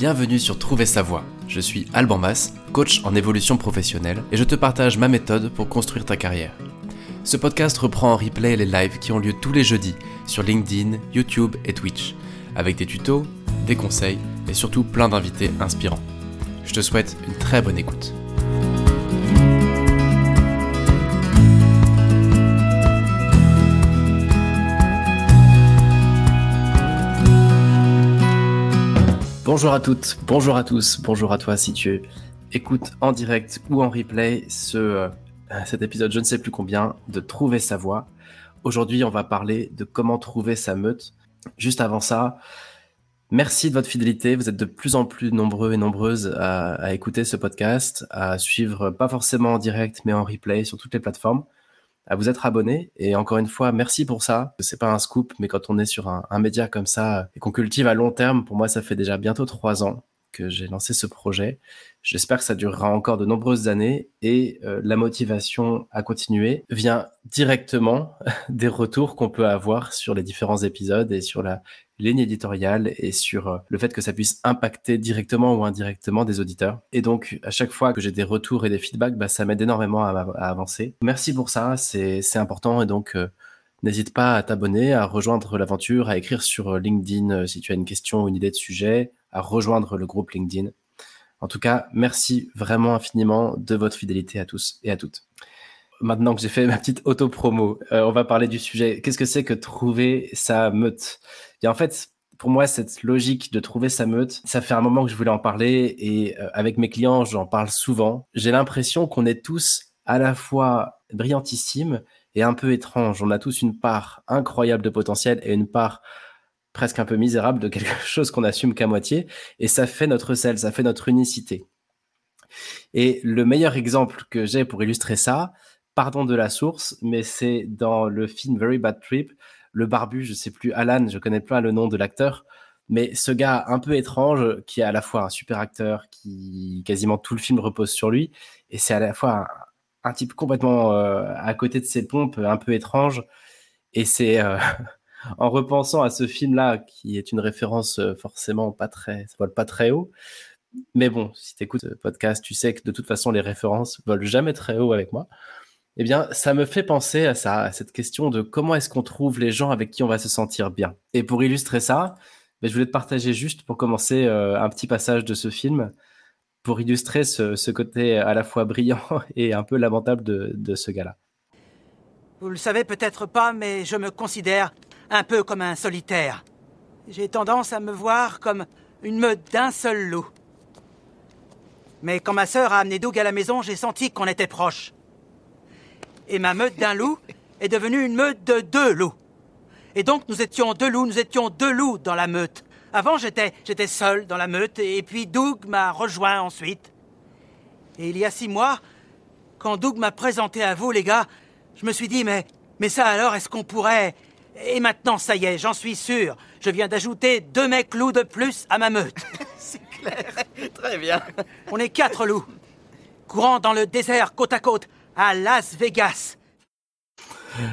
Bienvenue sur Trouver sa voie. Je suis Alban Mas, coach en évolution professionnelle, et je te partage ma méthode pour construire ta carrière. Ce podcast reprend en replay les lives qui ont lieu tous les jeudis sur LinkedIn, YouTube et Twitch, avec des tutos, des conseils et surtout plein d'invités inspirants. Je te souhaite une très bonne écoute. Bonjour à toutes, bonjour à tous, bonjour à toi si tu écoutes en direct ou en replay ce, euh, cet épisode, je ne sais plus combien, de Trouver sa voix. Aujourd'hui, on va parler de comment trouver sa meute. Juste avant ça, merci de votre fidélité. Vous êtes de plus en plus nombreux et nombreuses à, à écouter ce podcast, à suivre pas forcément en direct, mais en replay sur toutes les plateformes à vous être abonné. Et encore une fois, merci pour ça. C'est pas un scoop, mais quand on est sur un, média comme ça et qu'on cultive à long terme, pour moi, ça fait déjà bientôt trois ans que j'ai lancé ce projet. J'espère que ça durera encore de nombreuses années et euh, la motivation à continuer vient directement des retours qu'on peut avoir sur les différents épisodes et sur la ligne éditoriale et sur euh, le fait que ça puisse impacter directement ou indirectement des auditeurs. Et donc, à chaque fois que j'ai des retours et des feedbacks, bah, ça m'aide énormément à, avancer. Merci pour ça, c'est important. Et donc, euh, n'hésite pas à t'abonner, à rejoindre l'aventure, à écrire sur LinkedIn si tu as une question ou une idée de sujet, à rejoindre le groupe LinkedIn. En tout cas, merci vraiment infiniment de votre fidélité à tous et à toutes maintenant que j'ai fait ma petite auto-promo, on va parler du sujet. Qu'est-ce que c'est que trouver sa meute? Et en fait, pour moi, cette logique de trouver sa meute, ça fait un moment que je voulais en parler et euh, avec mes clients, j'en parle souvent. J'ai l'impression qu'on est tous à la fois brillantissimes et un peu étranges. On a tous une part incroyable de potentiel et une part presque un peu misérable de quelque chose qu'on assume qu'à moitié. Et ça fait notre sel, ça fait notre unicité. Et le meilleur exemple que j'ai pour illustrer ça, pardon de la source, mais c'est dans le film Very Bad Trip le barbu, je sais plus, Alan, je connais pas le nom de l'acteur, mais ce gars un peu étrange, qui est à la fois un super acteur, qui quasiment tout le film repose sur lui, et c'est à la fois un, type complètement euh, à côté de ses pompes, un peu étrange, et c'est euh, en repensant à ce film-là, qui est une référence euh, forcément pas très, vole pas très haut, mais bon, si tu écoutes ce podcast, tu sais que de toute façon les références volent jamais très haut avec moi. Eh bien, ça me fait penser à ça, à cette question de comment est-ce qu'on trouve les gens avec qui on va se sentir bien. Et pour illustrer ça, ben, je voulais te partager juste pour commencer euh, un petit passage de ce film pour illustrer ce, côté à la fois brillant et un peu lamentable de, de ce gars-là. Vous le savez peut-être pas, mais je me considère un peu comme un solitaire. J'ai tendance à me voir comme une meute d'un seul loup. Mais quand ma sœur a amené Doug à la maison, j'ai senti qu'on était proches et ma meute d'un loup est devenue une meute de deux loups. Et donc nous étions deux loups, nous étions deux loups dans la meute. Avant j'étais j'étais seul dans la meute et puis Doug m'a rejoint ensuite. Et il y a six mois, quand Doug m'a présenté à vous les gars, je me suis dit mais mais ça alors est-ce qu'on pourrait Et maintenant ça y est, j'en suis sûr, je viens d'ajouter deux mecs loups de plus à ma meute. C'est clair, très bien. On est quatre loups, courant dans le désert côte à côte à Las Vegas.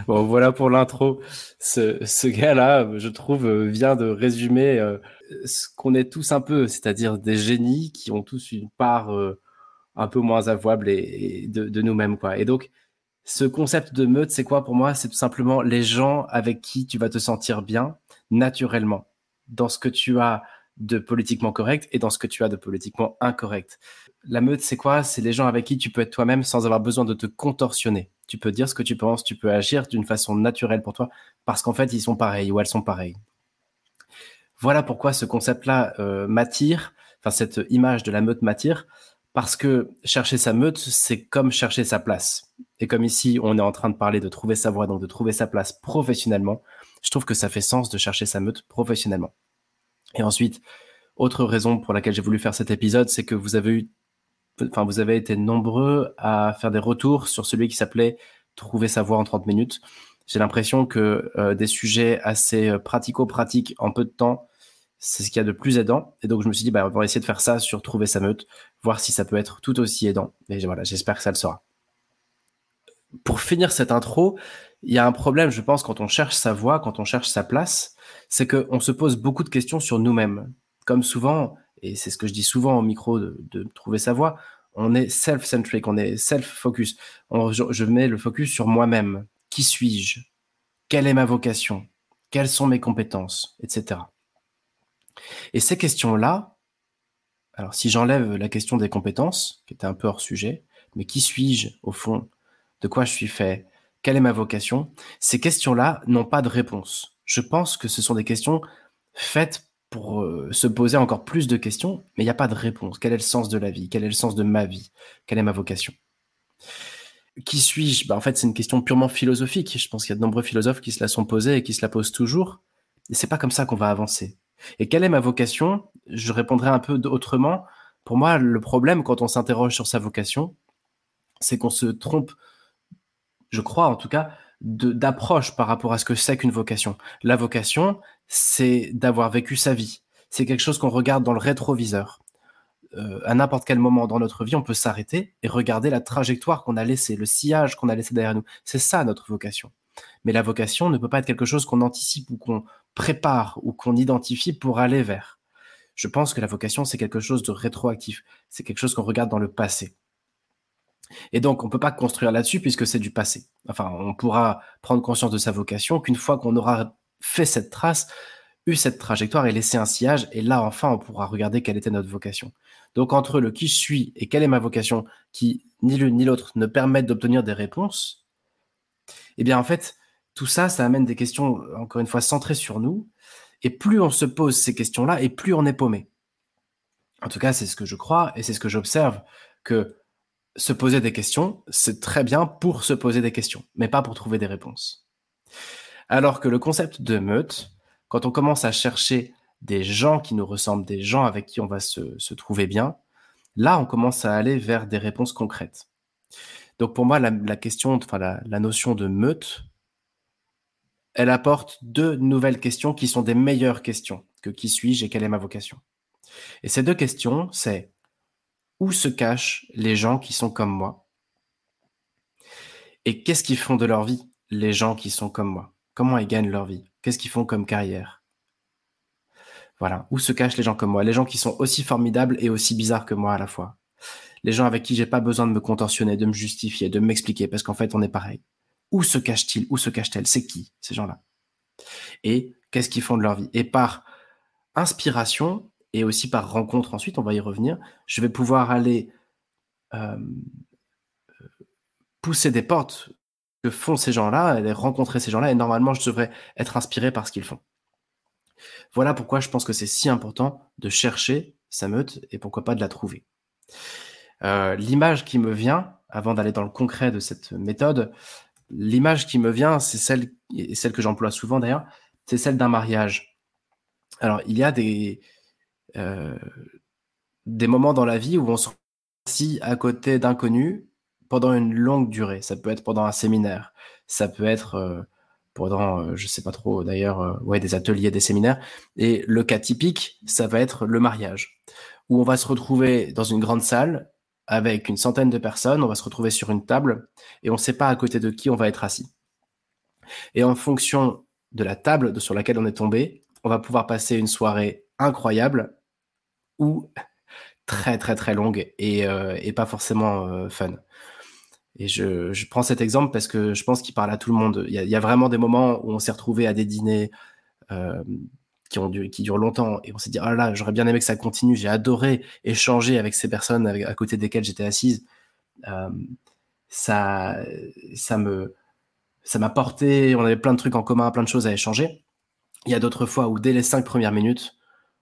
Bon, voilà pour l'intro. Ce, ce gars-là, je trouve, vient de résumer euh, ce qu'on est tous un peu, c'est-à-dire des génies qui ont tous une part euh, un peu moins avouable et, de, de nous-mêmes, quoi. Et donc, ce concept de meute, c'est quoi pour moi? C'est tout simplement les gens avec qui tu vas te sentir bien naturellement dans ce que tu as de politiquement correct et dans ce que tu as de politiquement incorrect. La meute, c'est quoi? C'est les gens avec qui tu peux être toi-même sans avoir besoin de te contorsionner. Tu peux dire ce que tu penses, tu peux agir d'une façon naturelle pour toi parce qu'en fait, ils sont pareils ou elles sont pareilles. Voilà pourquoi ce concept-là euh, m'attire, enfin cette image de la meute m'attire, parce que chercher sa meute, c'est comme chercher sa place. Et comme ici, on est en train de parler de trouver sa voie, donc de trouver sa place professionnellement, je trouve que ça fait sens de chercher sa meute professionnellement. Et ensuite, autre raison pour laquelle j'ai voulu faire cet épisode, c'est que vous avez eu, enfin, vous avez été nombreux à faire des retours sur celui qui s'appelait Trouver sa voix en 30 minutes. J'ai l'impression que euh, des sujets assez euh, pratico-pratiques en peu de temps, c'est ce qu'il y a de plus aidant. Et donc, je me suis dit, bah, on va essayer de faire ça sur Trouver sa meute, voir si ça peut être tout aussi aidant. Et voilà, j'espère que ça le sera. Pour finir cette intro, il y a un problème, je pense, quand on cherche sa voix, quand on cherche sa place, c'est qu'on se pose beaucoup de questions sur nous-mêmes. Comme souvent, et c'est ce que je dis souvent au micro de, trouver sa voix, on est self-centric, on est self-focus. Je, mets le focus sur moi-même. Qui suis-je? Quelle est ma vocation? Quelles sont mes compétences? Etc. Et ces questions-là, alors si j'enlève la question des compétences, qui était un peu hors sujet, mais qui suis-je au fond? De quoi je suis fait Quelle est ma vocation Ces questions-là n'ont pas de réponse. Je pense que ce sont des questions faites pour euh, se poser encore plus de questions, mais il n'y a pas de réponse. Quel est le sens de la vie? Quel est le sens de ma vie? Quelle est ma vocation? Qui suis-je? Bah, En fait, c'est une question purement philosophique. Je pense qu'il y a de nombreux philosophes qui se la sont posés et qui se la posent toujours. Et c'est pas comme ça qu'on va avancer. Et quelle est ma vocation? Je répondrai un peu autrement. Pour moi, le problème quand on s'interroge sur sa vocation, c'est qu'on se trompe, je crois en tout cas, d'approche par rapport à ce que c'est qu'une vocation. La vocation, c'est d'avoir vécu sa vie. C'est quelque chose qu'on regarde dans le rétroviseur. Euh, à n'importe quel moment dans notre vie, on peut s'arrêter et regarder la trajectoire qu'on a laissée, le sillage qu'on a laissé derrière nous. C'est ça notre vocation. Mais la vocation ne peut pas être quelque chose qu'on anticipe ou qu'on prépare ou qu'on identifie pour aller vers. Je pense que la vocation, c'est quelque chose de rétroactif. C'est quelque chose qu'on regarde dans le passé. Et donc, on ne peut pas construire là-dessus puisque c'est du passé. Enfin, on pourra prendre conscience de sa vocation qu'une fois qu'on aura fait cette trace, eu cette trajectoire et laissé un sillage, et là, enfin, on pourra regarder quelle était notre vocation. Donc, entre le qui je suis et quelle est ma vocation, qui ni l'une ni l'autre ne permettent d'obtenir des réponses, eh bien, en fait, tout ça, ça amène des questions, encore une fois, centrées sur nous. Et plus on se pose ces questions-là, et plus on est paumé. En tout cas, c'est ce que je crois, et c'est ce que j'observe, que se poser des questions, c'est très bien pour se poser des questions, mais pas pour trouver des réponses. Alors que le concept de meute, quand on commence à chercher des gens qui nous ressemblent, des gens avec qui on va se, trouver bien, là, on commence à aller vers des réponses concrètes. Donc pour moi, la, question, enfin la, notion de meute, elle apporte deux nouvelles questions qui sont des meilleures questions que qui suis-je et quelle est ma vocation. Et ces deux questions, c'est où se cachent les gens qui sont comme moi? Et qu'est-ce qu'ils font de leur vie, les gens qui sont comme moi? Comment ils gagnent leur vie? Qu'est-ce qu'ils font comme carrière? Voilà, où se cachent les gens comme moi? Les gens qui sont aussi formidables et aussi bizarres que moi à la fois. Les gens avec qui j'ai pas besoin de me contentionner, de me justifier, de m'expliquer, parce qu'en fait, on est pareil. Où se cachent-ils? Où se cachent-elles? C'est qui, ces gens-là? Et qu'est-ce qu'ils font de leur vie? Et par inspiration, et aussi par rencontre ensuite, on va y revenir, je vais pouvoir aller euh, pousser des portes que font ces gens-là, aller rencontrer ces gens-là, et normalement, je devrais être inspiré par ce qu'ils font. Voilà pourquoi je pense que c'est si important de chercher sa meute et pourquoi pas de la trouver. Euh, l'image qui me vient, avant d'aller dans le concret de cette méthode, l'image qui me vient, c'est celle, et celle que j'emploie souvent d'ailleurs, c'est celle d'un mariage. Alors, il y a des, euh, des moments dans la vie où on se assis à côté d'inconnus pendant une longue durée. Ça peut être pendant un séminaire, ça peut être euh, pendant, euh, je sais pas trop d'ailleurs, ouais, des ateliers, des séminaires. Et le cas typique, ça va être le mariage, où on va se retrouver dans une grande salle avec une centaine de personnes, on va se retrouver sur une table et on ne sait pas à côté de qui on va être assis. Et en fonction de la table sur laquelle on est tombé, on va pouvoir passer une soirée incroyable ou très très très longue et, euh, et pas forcément euh, fun. Et je, je, prends cet exemple parce que je pense qu'il parle à tout le monde. Il y, a, vraiment des moments où on s'est retrouvé à des dîners euh, qui, ont qui durent longtemps et on s'est dit ah là j'aurais bien aimé que ça continue. J'ai adoré échanger avec ces personnes à côté desquelles j'étais assise. Ça ça me ça m'a porté. On avait plein de trucs en commun, plein de choses à échanger. Il y a d'autres fois où dès les cinq premières minutes,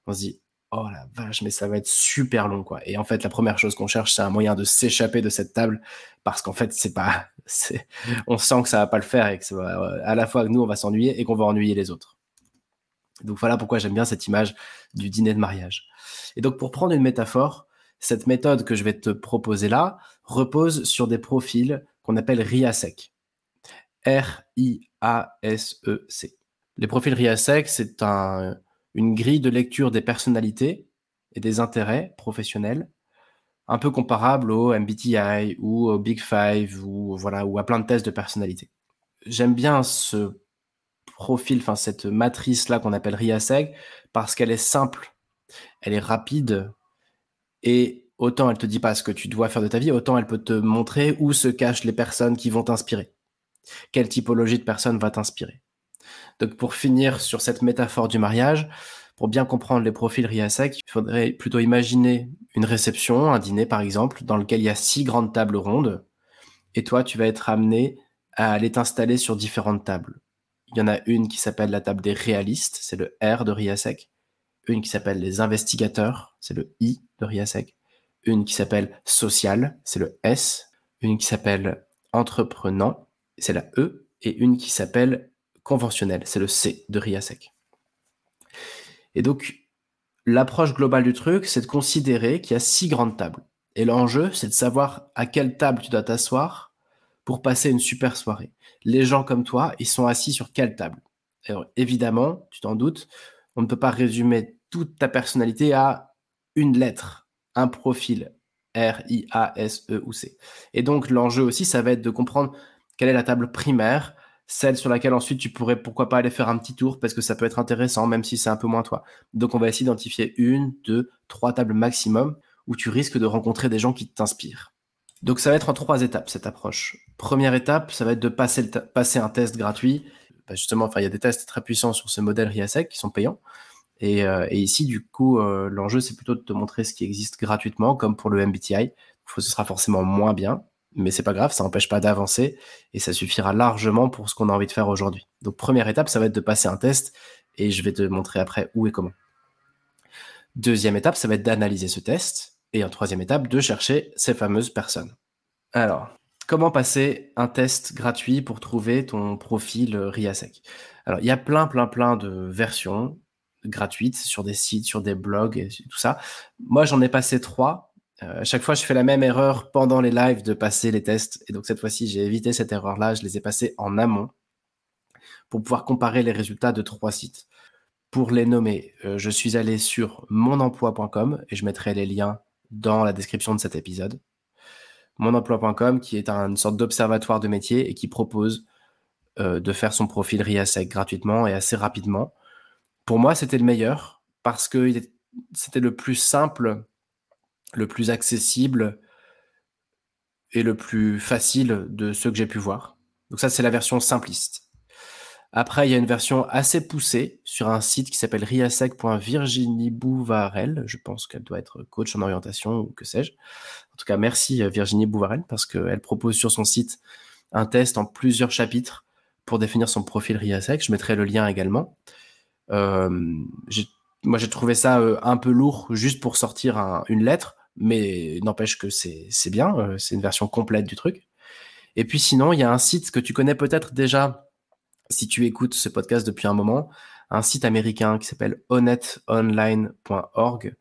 on se dit oh la vache, mais ça va être super long, quoi. Et en fait, la première chose qu'on cherche, c'est un moyen de s'échapper de cette table, parce qu'en fait, c'est pas, on sent que ça va pas le faire et que ça va, euh, à la fois nous, on va s'ennuyer et qu'on va ennuyer les autres. Donc voilà pourquoi j'aime bien cette image du dîner de mariage. Et donc, pour prendre une métaphore, cette méthode que je vais te proposer là repose sur des profils qu'on appelle RIASEC. R-I-A-S-E-C. Les profils RIASEC, c'est un, une grille de lecture des personnalités et des intérêts professionnels, un peu comparable au MBTI ou au Big Five ou à plein de tests de personnalité. J'aime bien ce profil, enfin cette matrice là qu'on appelle RIASEG parce qu'elle est simple elle est rapide et autant elle te dit pas ce que tu dois faire de ta vie, autant elle peut te montrer où se cachent les personnes qui vont t'inspirer. Quelle typologie de personnes va t'inspirer? Donc pour finir sur cette métaphore du mariage, pour bien comprendre les profils RIASEC, il faudrait plutôt imaginer une réception, un dîner par exemple, dans lequel il y a six grandes tables rondes, et toi tu vas être amené à aller t'installer sur différentes tables. Il y en a une qui s'appelle la table des réalistes, c'est le R de RIASEC. Une qui s'appelle les investigateurs, c'est le I de RIASEC. Une qui s'appelle social, c'est le S. Une qui s'appelle entreprenant, c'est la E. Et une qui s'appelle conventionnel, c'est le C de RIASEC. Et donc, l'approche globale du truc, c'est de considérer qu'il y a six grandes tables. Et l'enjeu, c'est de savoir à quelle table tu dois t'asseoir pour passer une super soirée. Les gens comme toi, ils sont assis sur quelle table? Évidemment, tu t'en doutes, on ne peut pas résumer toute ta personnalité à une lettre, un profil, R, I, A, S, E ou C. Et donc, l'enjeu aussi, ça va être de comprendre quelle est la table primaire, celle sur laquelle ensuite tu pourrais pourquoi pas aller faire un petit tour parce que ça peut être intéressant même si c'est un peu moins toi. Donc on va essayer d'identifier une, deux, trois tables maximum où tu risques de rencontrer des gens qui t'inspirent. Donc ça va être en trois étapes cette approche. Première étape, ça va être de passer, un test gratuit. Bah, justement, enfin il y a des tests très puissants sur ce modèle RIASEC qui sont payants. Et, euh, ici, du coup, euh, l'enjeu, c'est plutôt de te montrer ce qui existe gratuitement, comme pour le MBTI. Ce sera forcément moins bien, mais c'est pas grave, ça n'empêche pas d'avancer et ça suffira largement pour ce qu'on a envie de faire aujourd'hui. Donc première étape, ça va être de passer un test et je vais te montrer après où et comment. Deuxième étape, ça va être d'analyser ce test et en troisième étape, de chercher ces fameuses personnes. Alors, comment passer un test gratuit pour trouver ton profil RIASEC? Alors, il y a plein, plein, plein de versions gratuites sur des sites, sur des blogs et tout ça. Moi, j'en ai passé trois euh, chaque fois, je fais la même erreur pendant les lives de passer les tests. Et donc cette fois-ci, j'ai évité cette erreur-là. Je les ai passés en amont pour pouvoir comparer les résultats de trois sites. Pour les nommer, euh, je suis allé sur monemploi.com et je mettrai les liens dans la description de cet épisode. Monemploi.com qui est une sorte d'observatoire de métier et qui propose euh, de faire son profil RIASEC gratuitement et assez rapidement. Pour moi, c'était le meilleur parce que c'était le plus simple le plus accessible et le plus facile de ceux que j'ai pu voir. Donc ça, c'est la version simpliste. Après, il y a une version assez poussée sur un site qui s'appelle riasec.virginie Je pense qu'elle doit être coach en orientation ou que sais-je. En tout cas, merci euh, Virginie Bouvarel parce qu'elle propose sur son site un test en plusieurs chapitres pour définir son profil Riasec. Je mettrai le lien également. Euh, moi, j'ai trouvé ça euh, un peu lourd juste pour sortir une lettre mais n'empêche que c'est bien, euh, c'est une version complète du truc. Et puis sinon, il y a un site que tu connais peut-être déjà si tu écoutes ce podcast depuis un moment, un site américain qui s'appelle honnêteonline.org.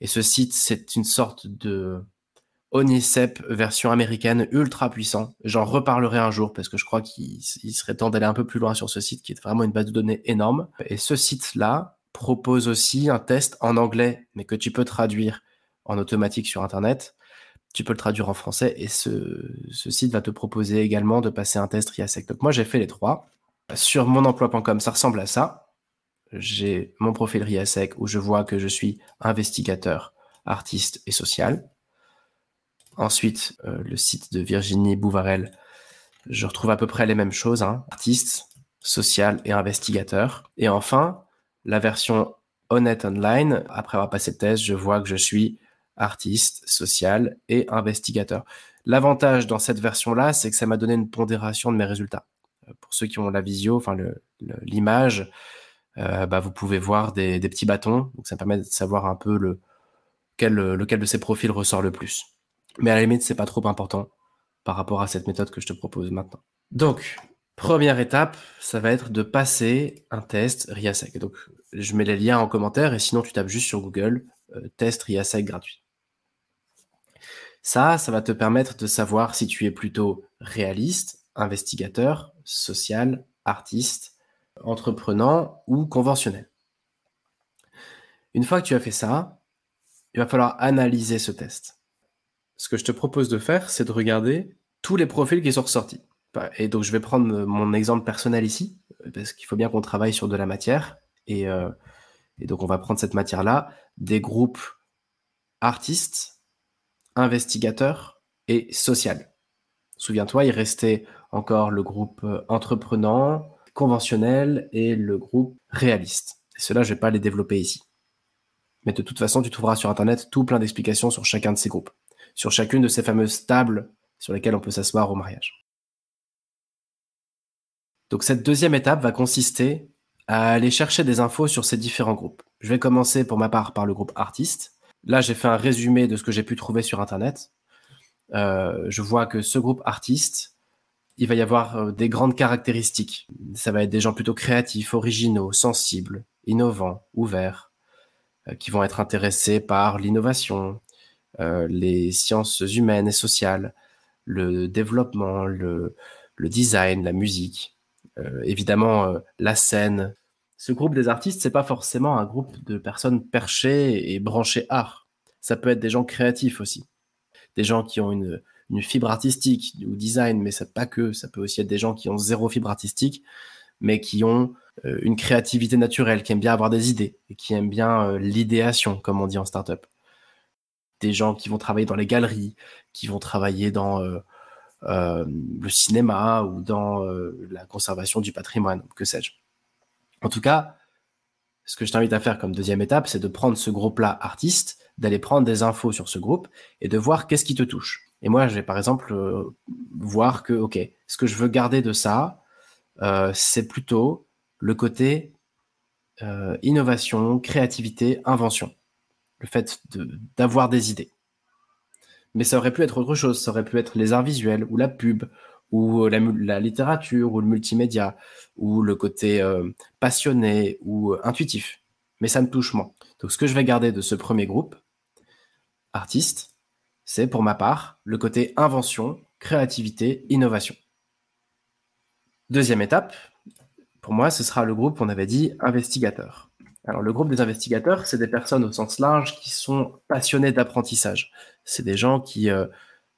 Et ce site, c'est une sorte de Onicep version américaine ultra puissant. J'en reparlerai un jour parce que je crois qu'il serait temps d'aller un peu plus loin sur ce site qui est vraiment une base de données énorme. Et ce site-là propose aussi un test en anglais, mais que tu peux traduire en automatique sur Internet. Tu peux le traduire en français et ce, site va te proposer également de passer un test RIASEC. Donc moi, j'ai fait les trois. Sur monemploi.com, ça ressemble à ça. J'ai mon profil RIASEC où je vois que je suis investigateur, artiste et social. Ensuite, euh, le site de Virginie Bouvarel, je retrouve à peu près les mêmes choses, hein. artiste, social et investigateur. Et enfin, la version honnête online, après avoir passé le test, je vois que je suis artiste, social et investigateur. L'avantage dans cette version-là, c'est que ça m'a donné une pondération de mes résultats. Euh, pour ceux qui ont la visio, enfin l'image, euh, bah, vous pouvez voir des, petits bâtons. Donc ça permet de savoir un peu le, lequel de ces profils ressort le plus. Mais à la limite, c'est pas trop important par rapport à cette méthode que je te propose maintenant. Donc, première étape, ça va être de passer un test RIASEC. Donc, je mets les liens en commentaire et sinon tu tapes juste sur Google euh, test RIASEC gratuit. Ça, ça va te permettre de savoir si tu es plutôt réaliste, investigateur, social, artiste, entreprenant ou conventionnel. Une fois que tu as fait ça, il va falloir analyser ce test. Ce que je te propose de faire, c'est de regarder tous les profils qui sont ressortis. Et donc, je vais prendre mon exemple personnel ici, parce qu'il faut bien qu'on travaille sur de la matière. Et, euh, Et donc, on va prendre cette matière-là, des groupes artistes, investigateurs et social. Souviens-toi, il restait encore le groupe euh, entreprenant, conventionnel et le groupe réaliste. Et cela, je ne vais pas les développer ici. Mais de toute façon, tu trouveras sur Internet tout plein d'explications sur chacun de ces groupes, sur chacune de ces fameuses tables sur lesquelles on peut s'asseoir au mariage. Donc cette deuxième étape va consister à aller chercher des infos sur ces différents groupes. Je vais commencer pour ma part par le groupe artiste. Là, j'ai fait un résumé de ce que j'ai pu trouver sur Internet. Euh, je vois que ce groupe artiste, il va y avoir euh, des grandes caractéristiques. Ça va être des gens plutôt créatifs, originaux, sensibles, innovants, ouverts, euh, qui vont être intéressés par l'innovation, les sciences humaines et sociales, le développement, le, le design, la musique, évidemment la scène. Ce groupe des artistes, c'est pas forcément un groupe de personnes perchées et branchées art. Ça peut être des gens créatifs aussi des gens qui ont une, fibre artistique ou design, mais ça pas que, ça peut aussi être des gens qui ont zéro fibre artistique, mais qui ont euh, une créativité naturelle, qui aiment bien avoir des idées et qui aiment bien euh, l'idéation, comme on dit en startup. Des gens qui vont travailler dans les galeries, qui vont travailler dans euh, le cinéma ou dans la conservation du patrimoine, que sais-je. En tout cas, ce que je t'invite à faire comme deuxième étape, c'est de prendre ce groupe-là artiste, d'aller prendre des infos sur ce groupe et de voir qu'est-ce qui te touche. Et moi, je vais par exemple euh, voir que, OK, ce que je veux garder de ça, euh, c'est plutôt le côté euh, innovation, créativité, invention. Le fait d'avoir des idées. Mais ça aurait pu être autre chose. Ça aurait pu être les arts visuels ou la pub ou la, littérature ou le multimédia ou le côté passionné ou intuitif. Mais ça me touche moins. Donc ce que je vais garder de ce premier groupe, artiste, c'est pour ma part le côté invention, créativité, innovation. Deuxième étape, pour moi, ce sera le groupe, on avait dit, investigateur. Alors le groupe des investigateurs, c'est des personnes au sens large qui sont passionnées d'apprentissage. C'est des gens qui euh,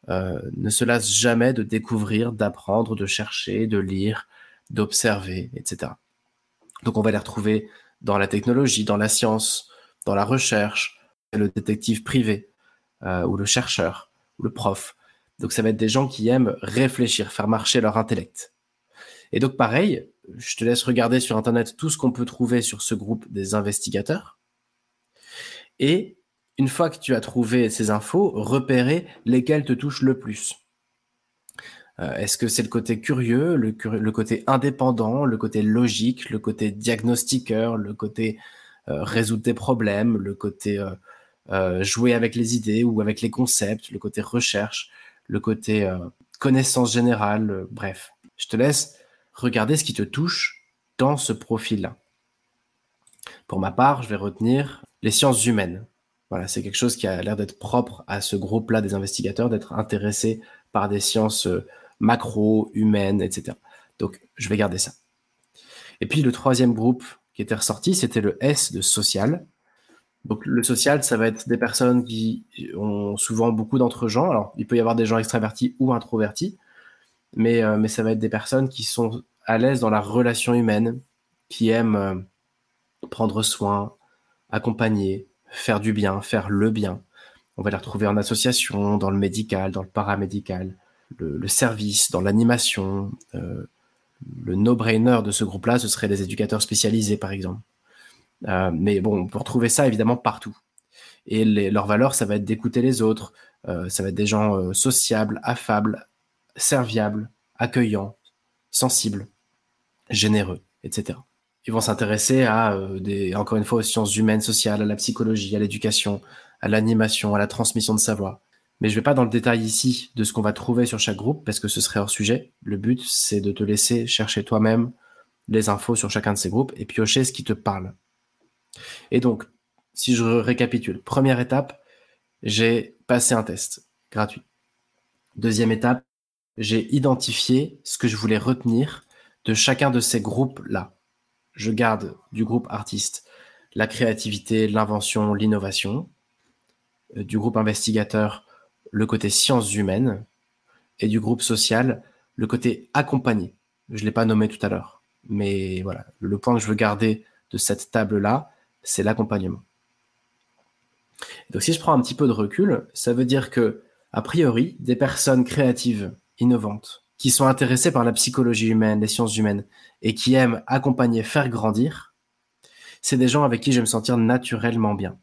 euh, ne se lassent jamais de découvrir, d'apprendre, de chercher, de lire, d'observer, etc. Donc on va les retrouver dans la technologie, dans la science, dans la recherche, le détective privé, euh, ou le chercheur, ou le prof. Donc ça va être des gens qui aiment réfléchir, faire marcher leur intellect. Et donc pareil, je te laisse regarder sur Internet tout ce qu'on peut trouver sur ce groupe des investigateurs. Et une fois que tu as trouvé ces infos, repérer lesquelles te touchent le plus. Euh, est-ce que c'est le côté curieux, le, côté indépendant, le côté logique, le côté diagnostiqueur, le côté euh, résoudre des problèmes, le côté euh, jouer avec les idées ou avec les concepts, le côté recherche, le côté connaissance générale, bref. Je te laisse regarder ce qui te touche dans ce profil-là. Pour ma part, je vais retenir les sciences humaines. Voilà, c'est quelque chose qui a l'air d'être propre à ce groupe-là des investigateurs, d'être intéressé par des sciences macro, humaines, etc. Donc, je vais garder ça. Et puis, le troisième groupe qui était ressorti, c'était le S de social. Donc le social, ça va être des personnes qui ont souvent beaucoup d'entre-gens. Alors il peut y avoir des gens extravertis ou introvertis, mais, euh, mais ça va être des personnes qui sont à l'aise dans la relation humaine, qui aiment euh, prendre soin, accompagner, faire du bien, faire le bien. On va les retrouver en association, dans le médical, dans le paramédical, le, service, dans l'animation. Euh, le no-brainer de ce groupe-là, ce serait des éducateurs spécialisés, par exemple. Euh, mais bon, on peut retrouver ça évidemment partout. Et leur valeur, ça va être d'écouter les autres, euh, ça va être des gens sociables, affables, serviables, accueillants, sensibles, généreux, etc. Ils vont s'intéresser à, des, encore une fois, aux sciences humaines, sociales, à la psychologie, à l'éducation, à l'animation, à la transmission de savoir. Mais je ne vais pas dans le détail ici de ce qu'on va trouver sur chaque groupe parce que ce serait hors sujet. Le but, c'est de te laisser chercher toi-même les infos sur chacun de ces groupes et piocher ce qui te parle. Et donc, si je récapitule, première étape, j'ai passé un test gratuit. Deuxième étape, j'ai identifié ce que je voulais retenir de chacun de ces groupes-là. Je garde du groupe artiste la créativité, l'invention, l'innovation, euh, du groupe investigateur le côté sciences humaines et du groupe social le côté accompagné. Je ne l'ai pas nommé tout à l'heure, mais voilà, le point que je veux garder de cette table-là, c'est l'accompagnement. Donc si je prends un petit peu de recul, ça veut dire que, a priori, des personnes créatives, innovantes, qui sont intéressées par la psychologie humaine, les sciences humaines, et qui aiment accompagner, faire grandir, c'est des gens avec qui je vais me sentir naturellement bien.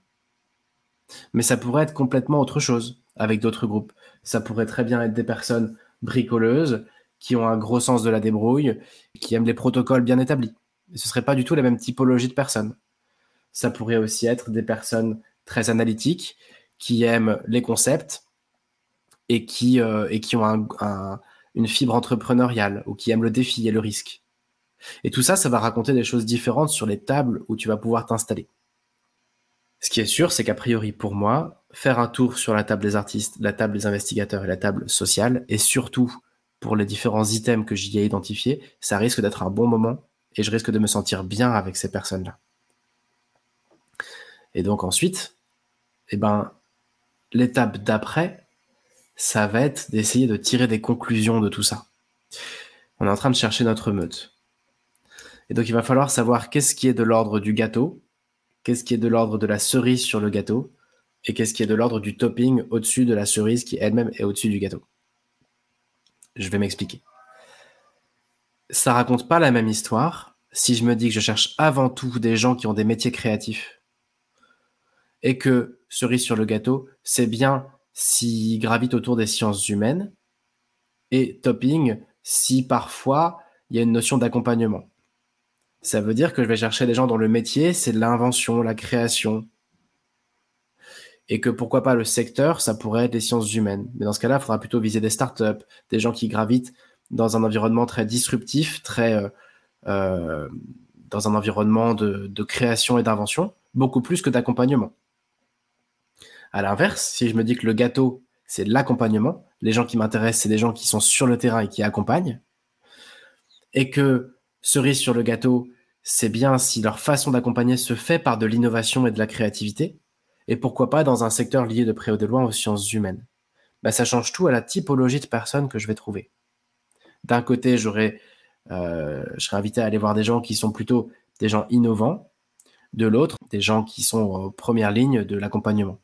Mais ça pourrait être complètement autre chose avec d'autres groupes. Ça pourrait très bien être des personnes bricoleuses, qui ont un gros sens de la débrouille, qui aiment les protocoles bien établis. Ce ne serait pas du tout la même typologie de personnes. Ça pourrait aussi être des personnes très analytiques, qui aiment les concepts et qui, euh, et qui ont une fibre entrepreneuriale ou qui aiment le défi et le risque. Et tout ça, ça va raconter des choses différentes sur les tables où tu vas pouvoir t'installer. Ce qui est sûr, c'est qu'a priori, pour moi, faire un tour sur la table des artistes, la table des investigateurs et la table sociale, et surtout pour les différents items que j'y ai identifiés, ça risque d'être un bon moment et je risque de me sentir bien avec ces personnes-là. Et donc ensuite, eh ben, l'étape d'après, ça va être d'essayer de tirer des conclusions de tout ça. On est en train de chercher notre meute. Et donc il va falloir savoir qu'est-ce qui est de l'ordre du gâteau, qu'est-ce qui est de l'ordre de la cerise sur le gâteau, et qu'est-ce qui est de l'ordre du topping au-dessus de la cerise qui elle-même est au-dessus du gâteau. Je vais m'expliquer. Ça raconte pas la même histoire si je me dis que je cherche avant tout des gens qui ont des métiers créatifs et que cerise sur le gâteau, c'est bien s'ils gravitent autour des sciences humaines et topping si parfois il y a une notion d'accompagnement. Ça veut dire que je vais chercher des gens dont le métier, c'est l'invention, la création. Et que pourquoi pas le secteur, ça pourrait être les sciences humaines. Mais dans ce cas-là, il faudra plutôt viser des startups, des gens qui gravitent dans un environnement très disruptif, très euh, euh, dans un environnement de, de création et d'invention, beaucoup plus que d'accompagnement. À l'inverse, si je me dis que le gâteau, c'est l'accompagnement, les gens qui m'intéressent, c'est des gens qui sont sur le terrain et qui accompagnent, et que cerise sur le gâteau, c'est bien si leur façon d'accompagner se fait par de l'innovation et de la créativité, et pourquoi pas dans un secteur lié de près ou de loin aux sciences humaines. Bah, ça change tout à la typologie de personnes que je vais trouver. D'un côté, j'aurais, euh, je serais invité à aller voir des gens qui sont plutôt des gens innovants, de l'autre, des gens qui sont en première ligne de l'accompagnement.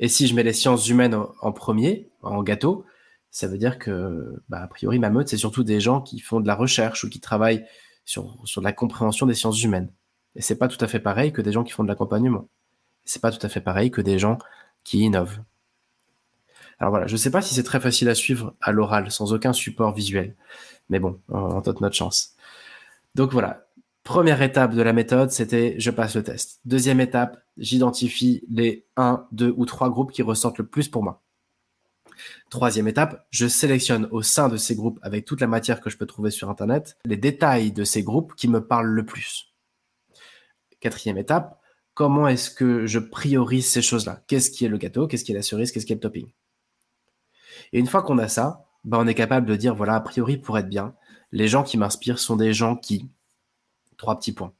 Et si je mets les sciences humaines en, premier, en gâteau, ça veut dire que, bah, a priori, ma meute, c'est surtout des gens qui font de la recherche ou qui travaillent sur, sur la compréhension des sciences humaines. Et c'est pas tout à fait pareil que des gens qui font de l'accompagnement. C'est pas tout à fait pareil que des gens qui innovent. Alors voilà, je sais pas si c'est très facile à suivre à l'oral, sans aucun support visuel. Mais bon, on tente notre chance. Donc voilà, Première étape de la méthode, c'était je passe le test. Deuxième étape, j'identifie les 1, 2 ou 3 groupes qui ressortent le plus pour moi. Troisième étape, je sélectionne au sein de ces groupes, avec toute la matière que je peux trouver sur Internet, les détails de ces groupes qui me parlent le plus. Quatrième étape, comment est-ce que je priorise ces choses-là? Qu'est-ce qui est le gâteau? Qu'est-ce qui est la cerise? Qu'est-ce qui est le topping? Et une fois qu'on a ça, ben on est capable de dire, voilà, a priori, pour être bien, les gens qui m'inspirent sont des gens qui, trois petits points,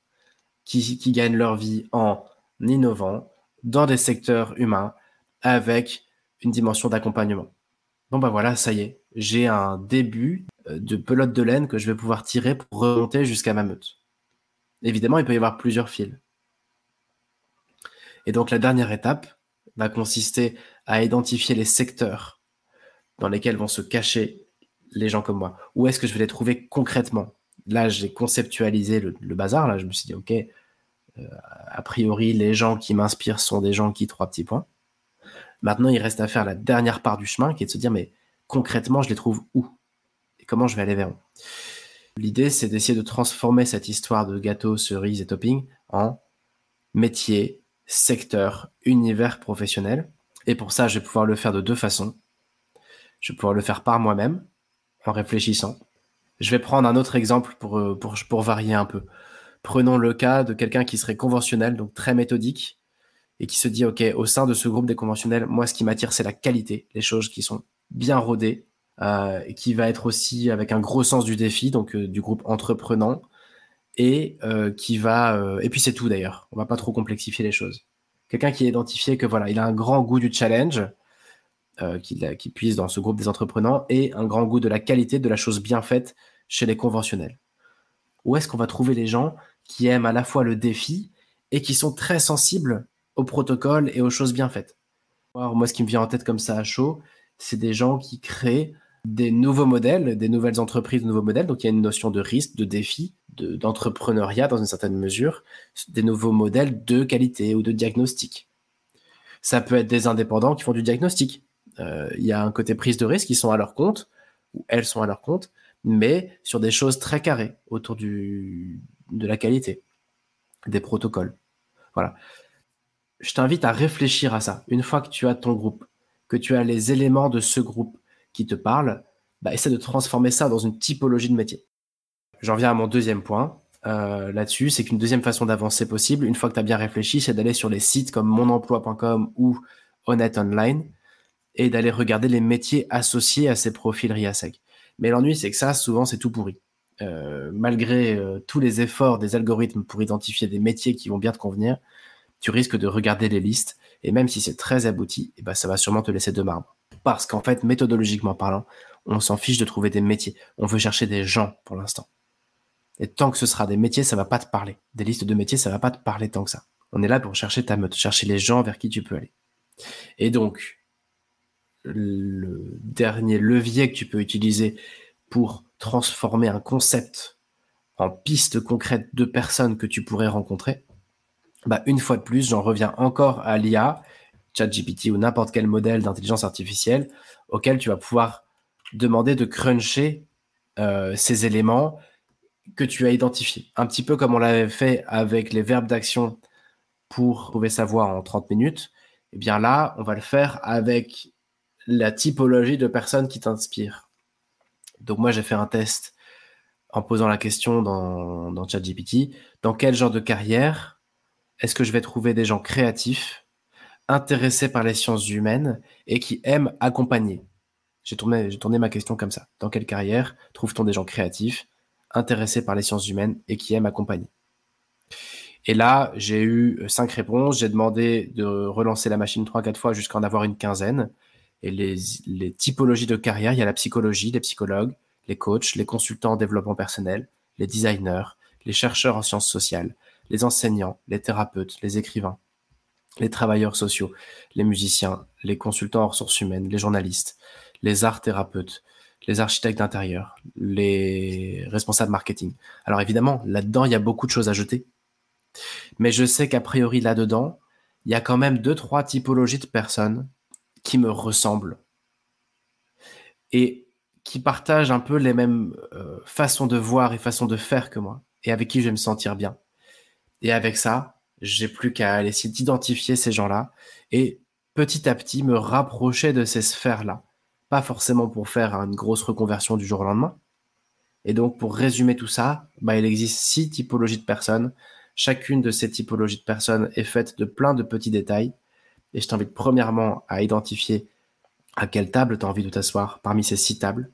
qui, gagnent leur vie en innovant dans des secteurs humains avec une dimension d'accompagnement. Bon ben voilà, ça y est, j'ai un début euh, de pelote de laine que je vais pouvoir tirer pour remonter jusqu'à ma meute. Évidemment, il peut y avoir plusieurs fils. Et donc la dernière étape va consister à identifier les secteurs dans lesquels vont se cacher les gens comme moi. Où est-ce que je vais les trouver concrètement? Là, j'ai conceptualisé le, bazar. Là, je me suis dit, OK, euh, a priori, les gens qui m'inspirent sont des gens qui, trois petits points. Maintenant, il reste à faire la dernière part du chemin, qui est de se dire, mais concrètement, je les trouve où? Et comment je vais aller vers eux? L'idée, c'est d'essayer de transformer cette histoire de gâteau, cerise et topping en métier, secteur, univers professionnel. Et pour ça, je vais pouvoir le faire de deux façons. Je vais pouvoir le faire par moi-même, en réfléchissant, je vais prendre un autre exemple pour, euh, pour, pour varier un peu. Prenons le cas de quelqu'un qui serait conventionnel, donc très méthodique, et qui se dit, OK, au sein de ce groupe des conventionnels, moi, ce qui m'attire, c'est la qualité, les choses qui sont bien rodées, euh, qui va être aussi avec un gros sens du défi, donc euh, du groupe entreprenant, et qui va... et puis c'est tout d'ailleurs, on va pas trop complexifier les choses. Quelqu'un qui est identifié que voilà, il a un grand goût du challenge, qui, qui puise dans ce groupe des entreprenants, et un grand goût de la qualité, de la chose bien faite, chez les conventionnels Où est-ce qu'on va trouver les gens qui aiment à la fois le défi et qui sont très sensibles aux protocoles et aux choses bien faites? moi, ce qui me vient en tête comme ça à chaud, c'est des gens qui créent des nouveaux modèles, des nouvelles entreprises, de nouveaux modèles. Donc il y a une notion de risque, de défi, d'entrepreneuriat dans une certaine mesure, des nouveaux modèles de qualité ou de diagnostic. Ça peut être des indépendants qui font du diagnostic. Euh, il y a un côté prise de risque, ils sont à leur compte, ou elles sont à leur compte, mais sur des choses très carrées autour du, de la qualité, des protocoles. Voilà. Je t'invite à réfléchir à ça. Une fois que tu as ton groupe, que tu as les éléments de ce groupe qui te parlent, bah, essaie de transformer ça dans une typologie de métier. J'en viens à mon deuxième point euh, là-dessus, c'est qu'une deuxième façon d'avancer possible, une fois que tu as bien réfléchi, c'est d'aller sur les sites comme monemploi.com ou Honnête Online et d'aller regarder les métiers associés à ces profils RIASEC. Mais l'ennui, c'est que ça, souvent, c'est tout pourri. Euh, malgré euh, tous les efforts des algorithmes pour identifier des métiers qui vont bien te convenir, tu risques de regarder les listes et même si c'est très abouti, eh ben, ça va sûrement te laisser de marbre. Parce qu'en fait, méthodologiquement parlant, on s'en fiche de trouver des métiers. On veut chercher des gens pour l'instant. Et tant que ce sera des métiers, ça va pas te parler. Des listes de métiers, ça va pas te parler tant que ça. On est là pour chercher ta meute, chercher les gens vers qui tu peux aller. Et donc, le dernier levier que tu peux utiliser pour transformer un concept en piste concrète de personnes que tu pourrais rencontrer, bah une fois de plus, j'en reviens encore à l'IA, ChatGPT ou n'importe quel modèle d'intelligence artificielle auquel tu vas pouvoir demander de cruncher euh, ces éléments que tu as identifiés. Un petit peu comme on l'avait fait avec les verbes d'action pour trouver sa voix en 30 minutes. Et eh bien là, on va le faire avec la typologie de personnes qui t'inspirent. Donc moi, j'ai fait un test en posant la question dans, dans ChatGPT, dans quel genre de carrière est-ce que je vais trouver des gens créatifs, intéressés par les sciences humaines et qui aiment accompagner? J'ai tourné, tourné ma question comme ça. Dans quelle carrière trouve-t-on des gens créatifs, intéressés par les sciences humaines et qui aiment accompagner? Et là, j'ai eu cinq réponses. J'ai demandé de relancer la machine trois, quatre fois jusqu'à en avoir une quinzaine. Et les, typologies de carrière, il y a la psychologie, les psychologues, les coachs, les consultants en développement personnel, les designers, les chercheurs en sciences sociales, les enseignants, les thérapeutes, les écrivains, les travailleurs sociaux, les musiciens, les consultants en ressources humaines, les journalistes, les arts thérapeutes, les architectes d'intérieur, les responsables marketing. Alors évidemment, là-dedans, il y a beaucoup de choses à jeter. Mais je sais qu'a priori, là-dedans, il y a quand même deux, trois typologies de personnes qui me ressemblent et qui partagent un peu les mêmes euh, façons de voir et façons de faire que moi et avec qui je vais me sentir bien. Et avec ça, j'ai plus qu'à essayer d'identifier ces gens-là et petit à petit me rapprocher de ces sphères-là. Pas forcément pour faire une grosse reconversion du jour au lendemain. Et donc, pour résumer tout ça, bah, il existe six typologies de personnes. Chacune de ces typologies de personnes est faite de plein de petits détails. Et je t'invite premièrement à identifier à quelle table tu as envie de t'asseoir parmi ces six tables,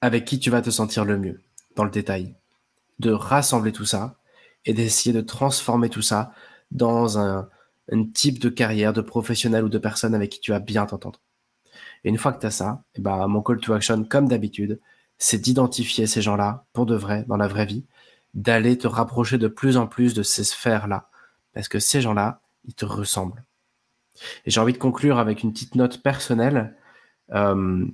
avec qui tu vas te sentir le mieux, dans le détail. De rassembler tout ça et d'essayer de transformer tout ça dans un, type de carrière, de professionnel ou de personne avec qui tu vas bien t'entendre. Et une fois que tu as ça, et eh ben, mon call to action, comme d'habitude, c'est d'identifier ces gens-là pour de vrai, dans la vraie vie, d'aller te rapprocher de plus en plus de ces sphères-là. Parce que ces gens-là, ils te ressemblent. Et j'ai envie de conclure avec une petite note personnelle. Euh,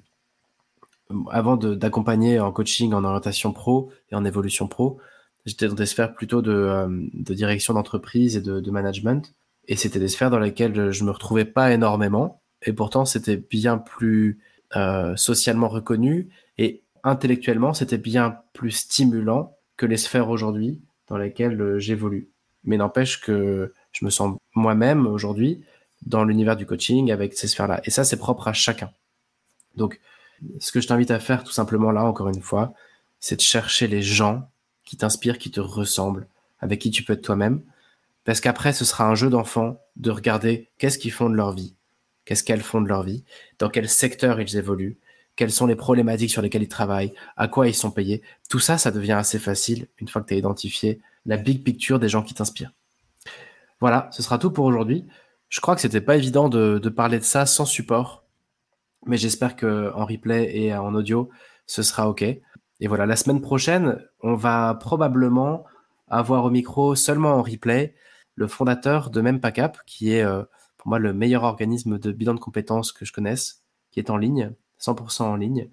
avant d'accompagner en coaching, en orientation pro et en évolution pro, J'étais dans des sphères plutôt de, euh, direction d'entreprise et de, management. Et c'était des sphères dans lesquelles je me retrouvais pas énormément. Et pourtant, c'était bien plus euh, socialement reconnu. Et intellectuellement, c'était bien plus stimulant que les sphères aujourd'hui dans lesquelles euh, j'évolue. Mais n'empêche que je me sens moi-même aujourd'hui dans l'univers du coaching avec ces sphères-là. Et ça, c'est propre à chacun. Donc, ce que je t'invite à faire tout simplement là, encore une fois, c'est de chercher les gens qui t'inspire, qui te ressemble, avec qui tu peux être toi-même. Parce qu'après, ce sera un jeu d'enfant de regarder qu'est-ce qu'ils font de leur vie, qu'est-ce qu'elles font de leur vie, dans quel secteur ils évoluent, quelles sont les problématiques sur lesquelles ils travaillent, à quoi ils sont payés. Tout ça, ça devient assez facile une fois que tu as identifié la big picture des gens qui t'inspirent. Voilà, ce sera tout pour aujourd'hui. Je crois que c'était pas évident de, parler de ça sans support, mais j'espère que en replay et en audio, ce sera OK. Et voilà, la semaine prochaine, on va probablement avoir au micro seulement en replay le fondateur de MempaCap, qui est pour moi le meilleur organisme de bilan de compétences que je connaisse, qui est en ligne, 100% en ligne.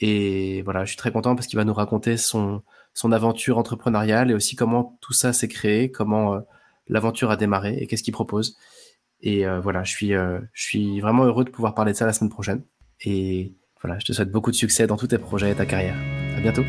Et voilà, je suis très content parce qu'il va nous raconter son, son aventure entrepreneuriale et aussi comment tout ça s'est créé, comment l'aventure a démarré et qu'est-ce qu'il propose. Et euh, voilà, je suis, euh, je suis vraiment heureux de pouvoir parler de ça la semaine prochaine. Et voilà, je te souhaite beaucoup de succès dans tous tes projets et ta carrière. À bientôt.